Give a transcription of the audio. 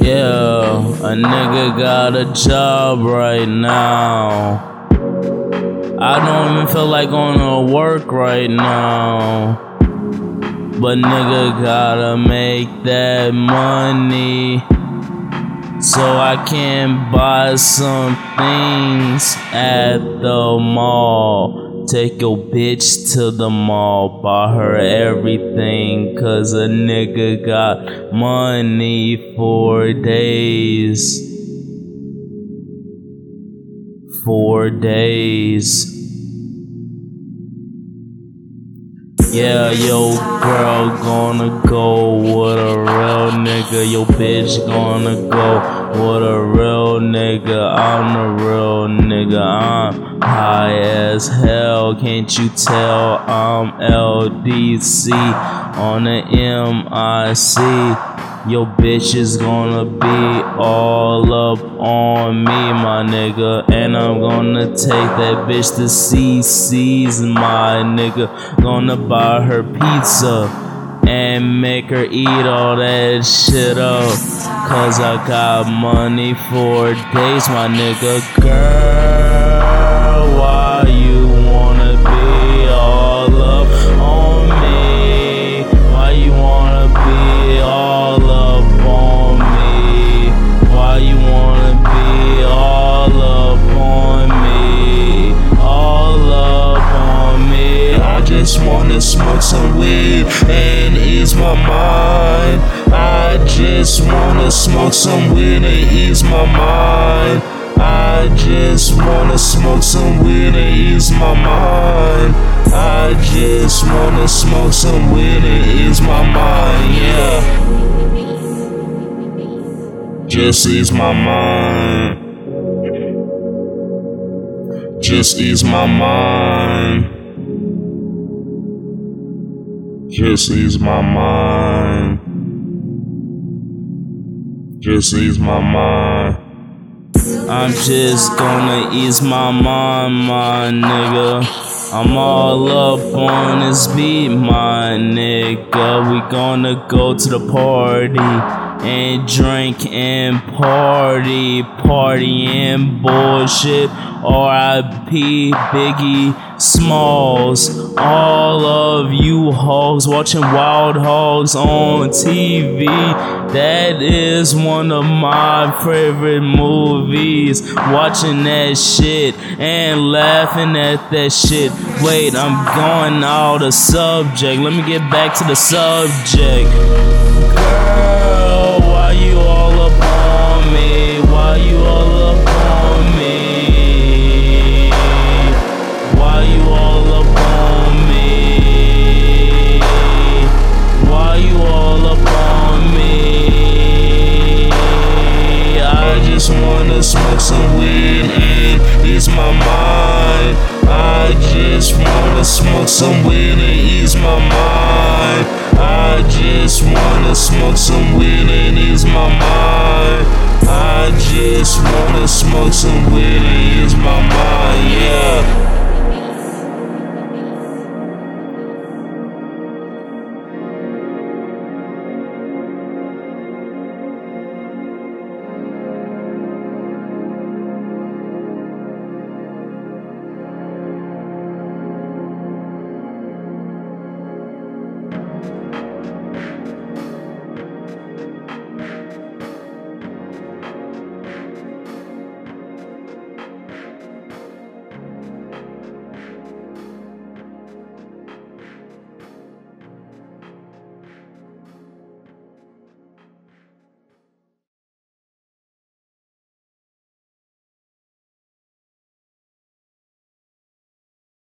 Yeah, a nigga got a job right now. I don't even feel like going to work right now. But nigga gotta make that money so I can buy some things at the mall. Take your bitch to the mall, buy her everything, cause a nigga got money for days. Four days. Yeah, yo girl gonna go with a real nigga. Yo bitch gonna go with a real nigga. I'm the real nigga. I'm high as hell. Can't you tell I'm LDC on the MIC? Your bitch is gonna be all up on me, my nigga. And I'm gonna take that bitch to CC's, my nigga. Gonna buy her pizza and make her eat all that shit up. Cause I got money for days, my nigga. Girl, why just wanna smoke some weed and ease my mind. I just wanna smoke some weed and ease my mind. I just wanna smoke some weed and ease my mind. I just wanna smoke some weed and ease my mind, yeah. Just ease my mind. Just ease my mind. Just ease my mind. Just ease my mind. I'm just gonna ease my mind, my nigga. I'm all up on this beat, my nigga. We gonna go to the party and drink and party, party and bullshit. R.I.P. Biggie Smalls. All of you hogs watching Wild Hogs on TV. That is one of my favorite movies. Watching that shit and laughing at that shit. Wait, I'm going out of subject. Let me get back to the subject. You all up on me? Why you all up on me? Why you all up on me? Why you all up on me? I just wanna smoke some weed and ease my mind. I just wanna smoke some weed and ease my mind. I just wanna smoke some weed and ease wanna smoke some weed and ease my mind, yeah.